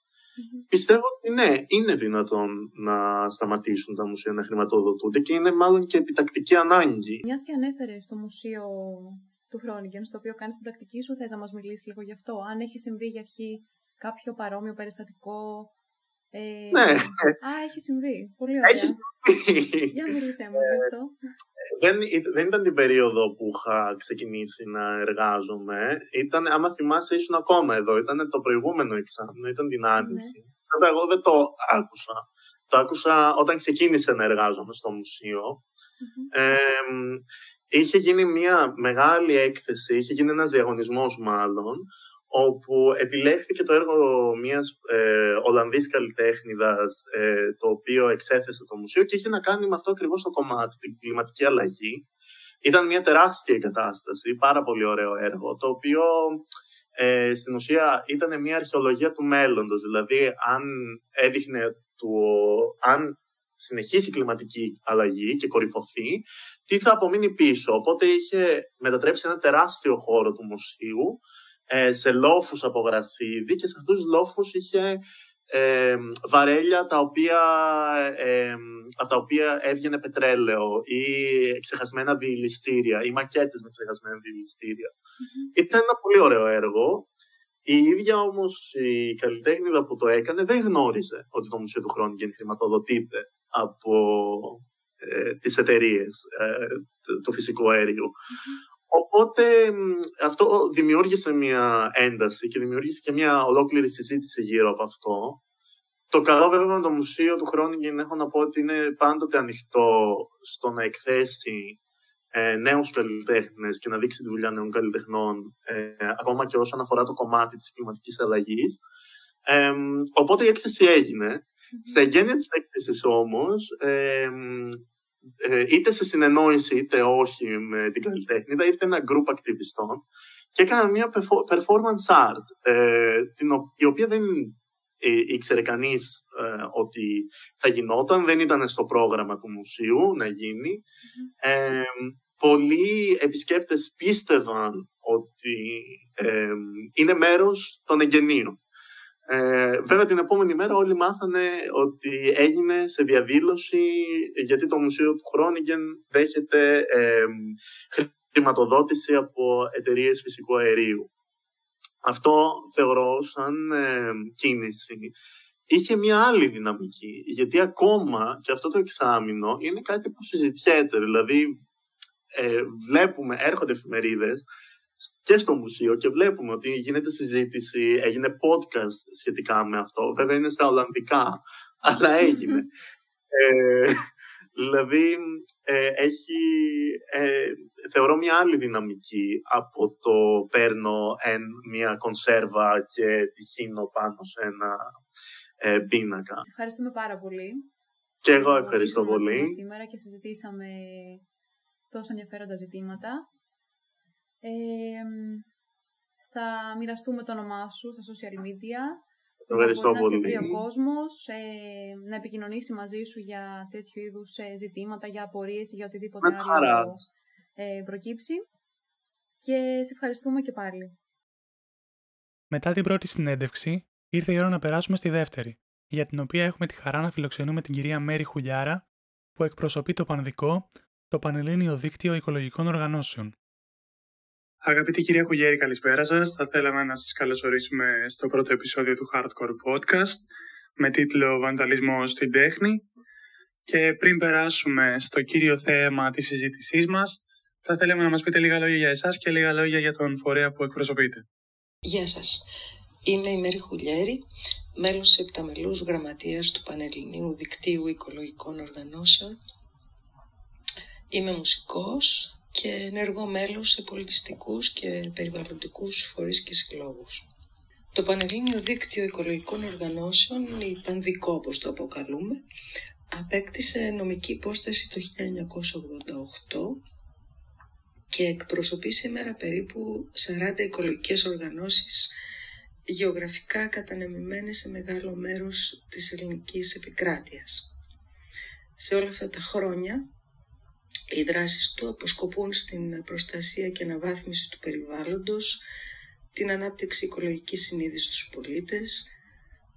Πιστεύω ότι ναι, είναι δυνατόν να σταματήσουν τα μουσεία να χρηματοδοτούνται και είναι μάλλον και επιτακτική ανάγκη. Μιας και ανέφερες στο μουσείο του Χρόνιγκεν, στο οποίο κάνεις την πρακτική σου, θες να μας μιλήσεις λίγο γι' αυτό. Αν έχει συμβεί για αρχή κάποιο παρόμοιο περιστατικό. Ε... Ναι. Α, έχει συμβεί. Πολύ ωραία. Έχει συμβεί. Για μιλήσέ μας γι' αυτό. Δεν, δεν ήταν την περίοδο που είχα ξεκινήσει να εργάζομαι. Ήταν, άμα θυμάσαι, ήσουν ακόμα εδώ. Ήταν το προηγούμενο εξάμεινο, ήταν την Άνοιξη. Ναι. Βέβαια, εγώ δεν το άκουσα. Το άκουσα όταν ξεκίνησε να εργάζομαι στο μουσείο. είχε γίνει μια μεγάλη έκθεση, είχε γίνει ένας διαγωνισμός μάλλον, όπου επιλέχθηκε το έργο μιας ε, Ολλανδής καλλιτέχνηδας, ε, το οποίο εξέθεσε το μουσείο και είχε να κάνει με αυτό ακριβώς το κομμάτι, την κλιματική αλλαγή. Ήταν μια τεράστια εγκατάσταση, πάρα πολύ ωραίο έργο, το οποίο ε, στην ουσία ήταν μια αρχαιολογία του μέλλοντος. Δηλαδή, αν έδειχνε του, αν συνεχίσει η κλιματική αλλαγή και κορυφωθεί, τι θα απομείνει πίσω. Οπότε είχε μετατρέψει ένα τεράστιο χώρο του μουσείου ε, σε λόφους από γρασίδι και σε αυτούς τους λόφους είχε ε, βαρέλια τα οποία, ε, από τα οποία έβγαινε πετρέλαιο ή ξεχασμένα διηληστήρια ή μακέτες με ξεχασμένα Ήταν ένα πολύ ωραίο έργο. Η ίδια όμως η καλλιτέχνηδα που το έκανε δεν γνώριζε ότι το Μουσείο του Χρόνικεν χρηματοδοτείται από ε, τις εταιρείες ε, του φυσικού Οπότε αυτό δημιούργησε μια ένταση και δημιούργησε και μια ολόκληρη συζήτηση γύρω από αυτό. Το καλό βέβαια με το Μουσείο του Χρόνικεν έχω να πω ότι είναι πάντοτε ανοιχτό στο να εκθέσει ε, νέους καλλιτέχνες και να δείξει τη δουλειά νέων καλλιτεχνών ε, ακόμα και όσον αφορά το κομμάτι της κλιματικής αλλαγής. Ε, οπότε η έκθεση έγινε. Στα εγγένεια της έκθεσης όμως ε, ε, είτε σε συνεννόηση είτε όχι με την καλλιτέχνη, ήρθε ένα group ακτιβιστών και έκαναν μια performance art, ε, την, η οποία δεν ε, ήξερε κανείς ε, ότι θα γινόταν, δεν ήταν στο πρόγραμμα του μουσείου να γίνει. Ε, πολλοί επισκέπτες πίστευαν ότι είναι μέρος των εγγενείων. Ε, βέβαια την επόμενη μέρα όλοι μάθανε ότι έγινε σε διαδήλωση γιατί το Μουσείο του Χρόνιγκεν δέχεται ε, χρηματοδότηση από εταιρείες φυσικού αερίου. Αυτό θεωρώ σαν κίνηση. Είχε μια άλλη δυναμική, γιατί ακόμα και αυτό το εξάμεινο είναι κάτι που συζητιέται. Δηλαδή, ε, βλέπουμε, έρχονται εφημερίδες και στο μουσείο και βλέπουμε ότι γίνεται συζήτηση, έγινε podcast σχετικά με αυτό. Βέβαια είναι στα Ολλανδικά, αλλά έγινε. ε, δηλαδή ε, έχει, ε, θεωρώ μια άλλη δυναμική από το παίρνω εν, μια κονσέρβα και τη χύνω πάνω σε ένα ε, πίνακα. Ευχαριστούμε πάρα πολύ. Και εγώ ευχαριστώ πολύ. Σήμερα και συζητήσαμε τόσο ενδιαφέροντα ζητήματα. Ε, θα μοιραστούμε το όνομά σου στα social media. Ευχαριστώ να πολύ. Να σε βρει ο κόσμος, ε, να επικοινωνήσει μαζί σου για τέτοιου είδους ε, ζητήματα, για απορίες ή για οτιδήποτε Με άλλο χαρά. ε, προκύψει. Και σε ευχαριστούμε και πάλι. Μετά την πρώτη συνέντευξη, ήρθε η ώρα να περάσουμε στη δεύτερη, για την οποία έχουμε τη χαρά να φιλοξενούμε την κυρία Μέρη Χουλιάρα, που εκπροσωπεί το Πανδικό, το Πανελλήνιο Δίκτυο Οικολογικών Οργανώσεων. Αγαπητή κυρία Χουλιέρη, καλησπέρα σας. Θα θέλαμε να σας καλωσορίσουμε στο πρώτο επεισόδιο του Hardcore Podcast με τίτλο «Βανταλισμός στην τέχνη». Και πριν περάσουμε στο κύριο θέμα της συζήτησής μας, θα θέλαμε να μας πείτε λίγα λόγια για εσάς και λίγα λόγια για τον φορέα που εκπροσωπείτε. Γεια σας. Είμαι η Μέρη Χουλιέρη, μέλος της επταμελούς γραμματείας του Πανελληνίου Δικτύου Οικολογικών Οργανώσεων. Είμαι μουσικός και ενεργό μέλος σε πολιτιστικούς και περιβαλλοντικούς φορείς και συλλόγους. Το Πανελλήνιο Δίκτυο Οικολογικών Οργανώσεων, η Πανδικό όπως το αποκαλούμε, απέκτησε νομική υπόσταση το 1988 και εκπροσωπεί σήμερα περίπου 40 οικολογικές οργανώσεις γεωγραφικά κατανεμημένες σε μεγάλο μέρος της ελληνικής επικράτειας. Σε όλα αυτά τα χρόνια, οι δράσεις του αποσκοπούν στην προστασία και αναβάθμιση του περιβάλλοντος, την ανάπτυξη οικολογικής συνείδησης στους πολίτες,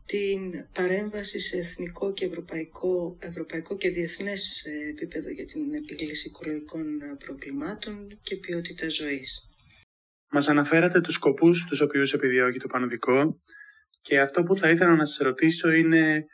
την παρέμβαση σε εθνικό και ευρωπαϊκό, ευρωπαϊκό και διεθνές επίπεδο για την επίλυση οικολογικών προβλημάτων και ποιότητα ζωής. Μας αναφέρατε τους σκοπούς τους οποίους επιδιώκει το Πανοδικό και αυτό που θα ήθελα να σας ρωτήσω είναι,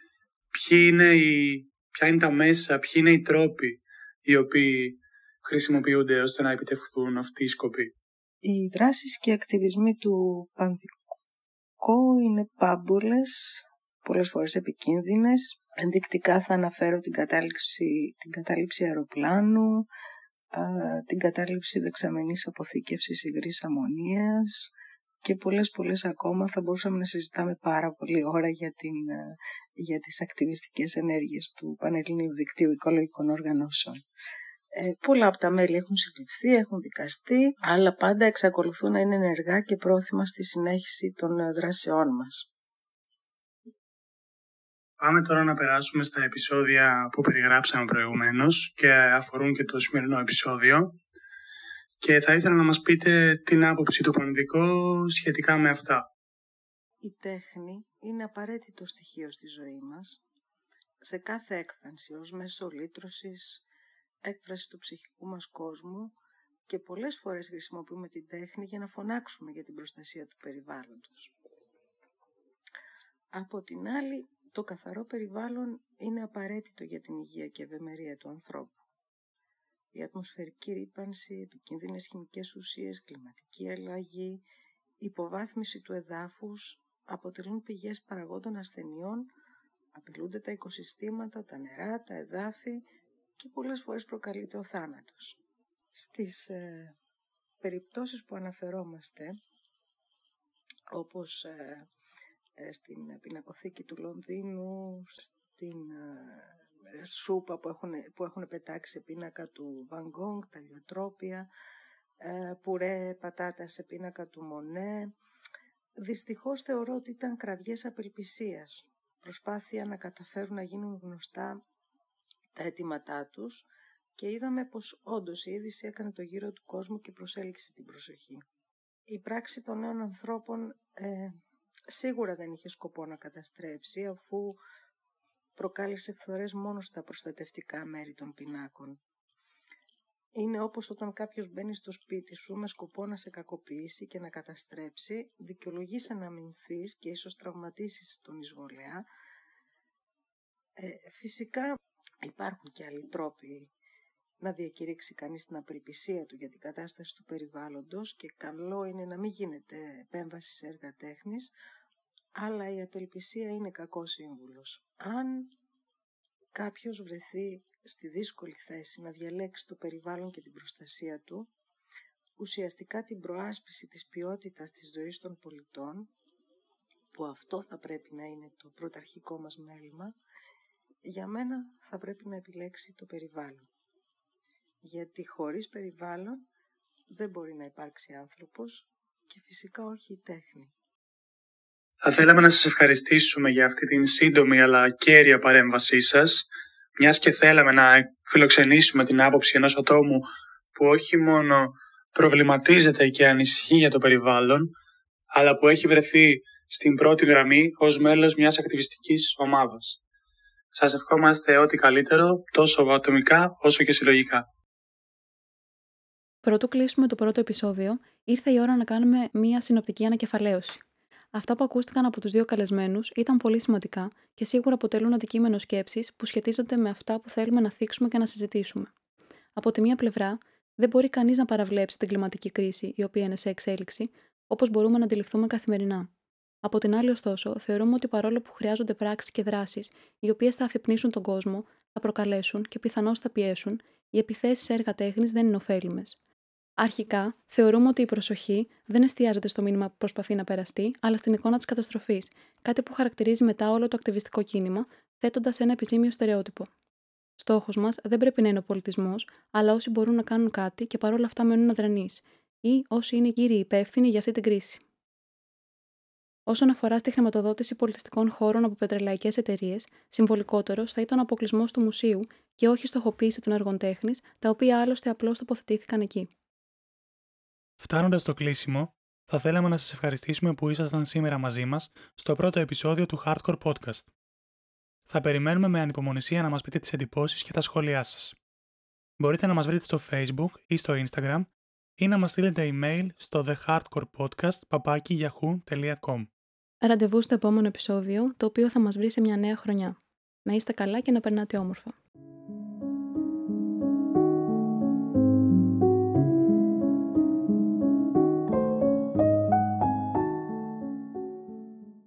ποιοι είναι οι, ποια είναι τα μέσα, ποιοι είναι οι τρόποι οι οποίοι χρησιμοποιούνται ώστε να επιτευχθούν αυτοί οι σκοποί. Οι δράσεις και ακτιβισμοί του Πανδικό είναι πάμπολες, πολλές φορές επικίνδυνες. Ενδεικτικά θα αναφέρω την κατάληψη, την κατάληψη αεροπλάνου, την κατάληψη δεξαμενής αποθήκευσης υγρής αμμονίας και πολλές πολλές ακόμα θα μπορούσαμε να συζητάμε πάρα πολύ ώρα για, την, για τις ακτιβιστικές ενέργειες του Πανελληνίου Δικτύου Οικολογικών Οργανώσεων. Ε, πολλά από τα μέλη έχουν συλληφθεί, έχουν δικαστεί, αλλά πάντα εξακολουθούν να είναι ενεργά και πρόθυμα στη συνέχιση των δράσεών μας. Πάμε τώρα να περάσουμε στα επεισόδια που περιγράψαμε προηγουμένως και αφορούν και το σημερινό επεισόδιο. Και θα ήθελα να μας πείτε την άποψη του Πανδικό σχετικά με αυτά. Η τέχνη είναι απαραίτητο στοιχείο στη ζωή μας, σε κάθε έκφανση ως μέσο λύτρωσης, έκφραση του ψυχικού μας κόσμου και πολλές φορές χρησιμοποιούμε την τέχνη για να φωνάξουμε για την προστασία του περιβάλλοντος. Από την άλλη, το καθαρό περιβάλλον είναι απαραίτητο για την υγεία και ευημερία του ανθρώπου. Η ατμοσφαιρική ρήπανση, επικίνδυνες χημικές ουσίες, κλιματική αλλαγή, υποβάθμιση του εδάφους αποτελούν πηγές παραγόντων ασθενειών, απειλούνται τα οικοσυστήματα, τα νερά, τα εδάφη και πολλές φορές προκαλείται ο θάνατος. Στις ε, περιπτώσεις που αναφερόμαστε, όπως ε, στην πινακοθήκη του Λονδίνου, στην ε, σούπα που έχουν, που έχουν πετάξει σε πίνακα του Van Gogh, τα λιοτρόπια, ε, πουρέ πατάτα σε πίνακα του Μονέ. Δυστυχώς θεωρώ ότι ήταν κραυγές απελπισίας. Προσπάθεια να καταφέρουν να γίνουν γνωστά τα αιτήματά τους και είδαμε πως όντως η είδηση έκανε το γύρο του κόσμου και προσέλκυσε την προσοχή. Η πράξη των νέων ανθρώπων ε, σίγουρα δεν είχε σκοπό να καταστρέψει αφού προκάλεσε φθορές μόνο στα προστατευτικά μέρη των πινάκων. Είναι όπως όταν κάποιος μπαίνει στο σπίτι σου με σκοπό να σε κακοποιήσει και να καταστρέψει, δικαιολογείς να αμυνθείς και ίσως τραυματίσεις τον εισβολέα. Ε, φυσικά υπάρχουν και άλλοι τρόποι να διακηρύξει κανείς την απελπισία του για την κατάσταση του περιβάλλοντος και καλό είναι να μην γίνεται επέμβαση σε έργα τέχνης, αλλά η απελπισία είναι κακός σύμβουλος. Αν κάποιος βρεθεί στη δύσκολη θέση να διαλέξει το περιβάλλον και την προστασία του, ουσιαστικά την προάσπιση της ποιότητας της ζωής των πολιτών, που αυτό θα πρέπει να είναι το πρωταρχικό μας μέλημα, για μένα θα πρέπει να επιλέξει το περιβάλλον. Γιατί χωρίς περιβάλλον δεν μπορεί να υπάρξει άνθρωπος και φυσικά όχι η τέχνη. Θα θέλαμε να σας ευχαριστήσουμε για αυτή την σύντομη αλλά κέρια παρέμβασή σας, μιας και θέλαμε να φιλοξενήσουμε την άποψη ενός ατόμου που όχι μόνο προβληματίζεται και ανησυχεί για το περιβάλλον, αλλά που έχει βρεθεί στην πρώτη γραμμή ως μέλος μιας ακτιβιστικής ομάδας. Σας ευχόμαστε ό,τι καλύτερο, τόσο ατομικά όσο και συλλογικά. Πρωτού κλείσουμε το πρώτο επεισόδιο, ήρθε η ώρα να κάνουμε μία συνοπτική ανακεφαλαίωση. Αυτά που ακούστηκαν από τους δύο καλεσμένους ήταν πολύ σημαντικά και σίγουρα αποτελούν αντικείμενο σκέψης που σχετίζονται με αυτά που θέλουμε να θίξουμε και να συζητήσουμε. Από τη μία πλευρά, δεν μπορεί κανείς να παραβλέψει την κλιματική κρίση, η οποία είναι σε εξέλιξη, όπως μπορούμε να αντιληφθούμε καθημερινά. Από την άλλη, ωστόσο, θεωρούμε ότι παρόλο που χρειάζονται πράξεις και δράσεις, οι οποίες θα αφυπνίσουν τον κόσμο, θα προκαλέσουν και πιθανώς θα πιέσουν, οι επιθέσεις σε έργα τέχνης δεν είναι ωφέλιμες. Αρχικά, θεωρούμε ότι η προσοχή δεν εστιάζεται στο μήνυμα που προσπαθεί να περαστεί, αλλά στην εικόνα της καταστροφής, κάτι που χαρακτηρίζει μετά όλο το ακτιβιστικό κίνημα, θέτοντας ένα επιζήμιο στερεότυπο. Στόχος μας δεν πρέπει να είναι ο πολιτισμός, αλλά όσοι μπορούν να κάνουν κάτι και παρόλα αυτά μένουν αδρανείς, ή όσοι είναι κύριοι υπεύθυνοι για αυτή την κρίση. Όσον αφορά στη χρηματοδότηση πολιτιστικών χώρων από πετρελαϊκές εταιρείες, συμβολικότερος θα ήταν ο αποκλεισμός του μουσείου και όχι η στοχοποίηση των έργων τέχνης, τα οποία άλλωστε απλώς τοποθετήθηκαν εκεί. Φτάνοντας στο κλείσιμο, θα θέλαμε να σας ευχαριστήσουμε που ήσασταν σήμερα μαζί μας στο πρώτο επεισόδιο του Hardcore Podcast. Θα περιμένουμε με ανυπομονησία να μας πείτε τις εντυπώσεις και τα σχόλιά σας. Μπορείτε να μας βρείτε στο Facebook ή στο Instagram ή να μας στείλετε email στο thehardcorepodcast.yahoo.com Ραντεβού στο επόμενο επεισόδιο, το οποίο θα μας βρει σε μια νέα χρονιά. Να είστε καλά και να περνάτε όμορφα.